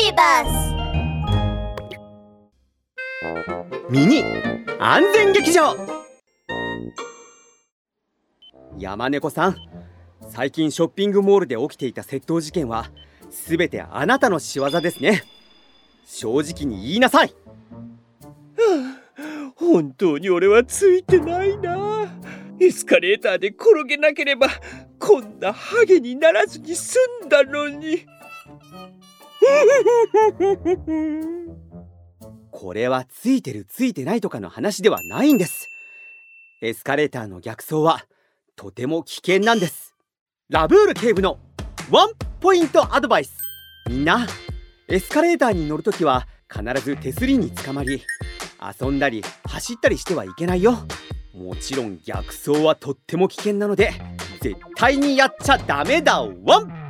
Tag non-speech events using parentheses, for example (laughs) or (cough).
ビバスミニ安全劇場。山猫さん最近ショッピングモールで起きていた窃盗事件は全てあなたの仕業ですね。正直に言いなさい、はあ、本当に俺はついてないな。エスカレーターで転げなければこんなハゲにならずに済んだのに (laughs) これはついてるついてないとかの話ではないんです。エスカレーターの逆走はとても危険なんです。ラブール警部のワンポイントアドバイス。みんなエスカレーターに乗るときは必ず手すりにつかまり遊んだり走ったりしてはいけないよ。もちろん逆走はとっても危険なので絶対にやっちゃダメだ。ワン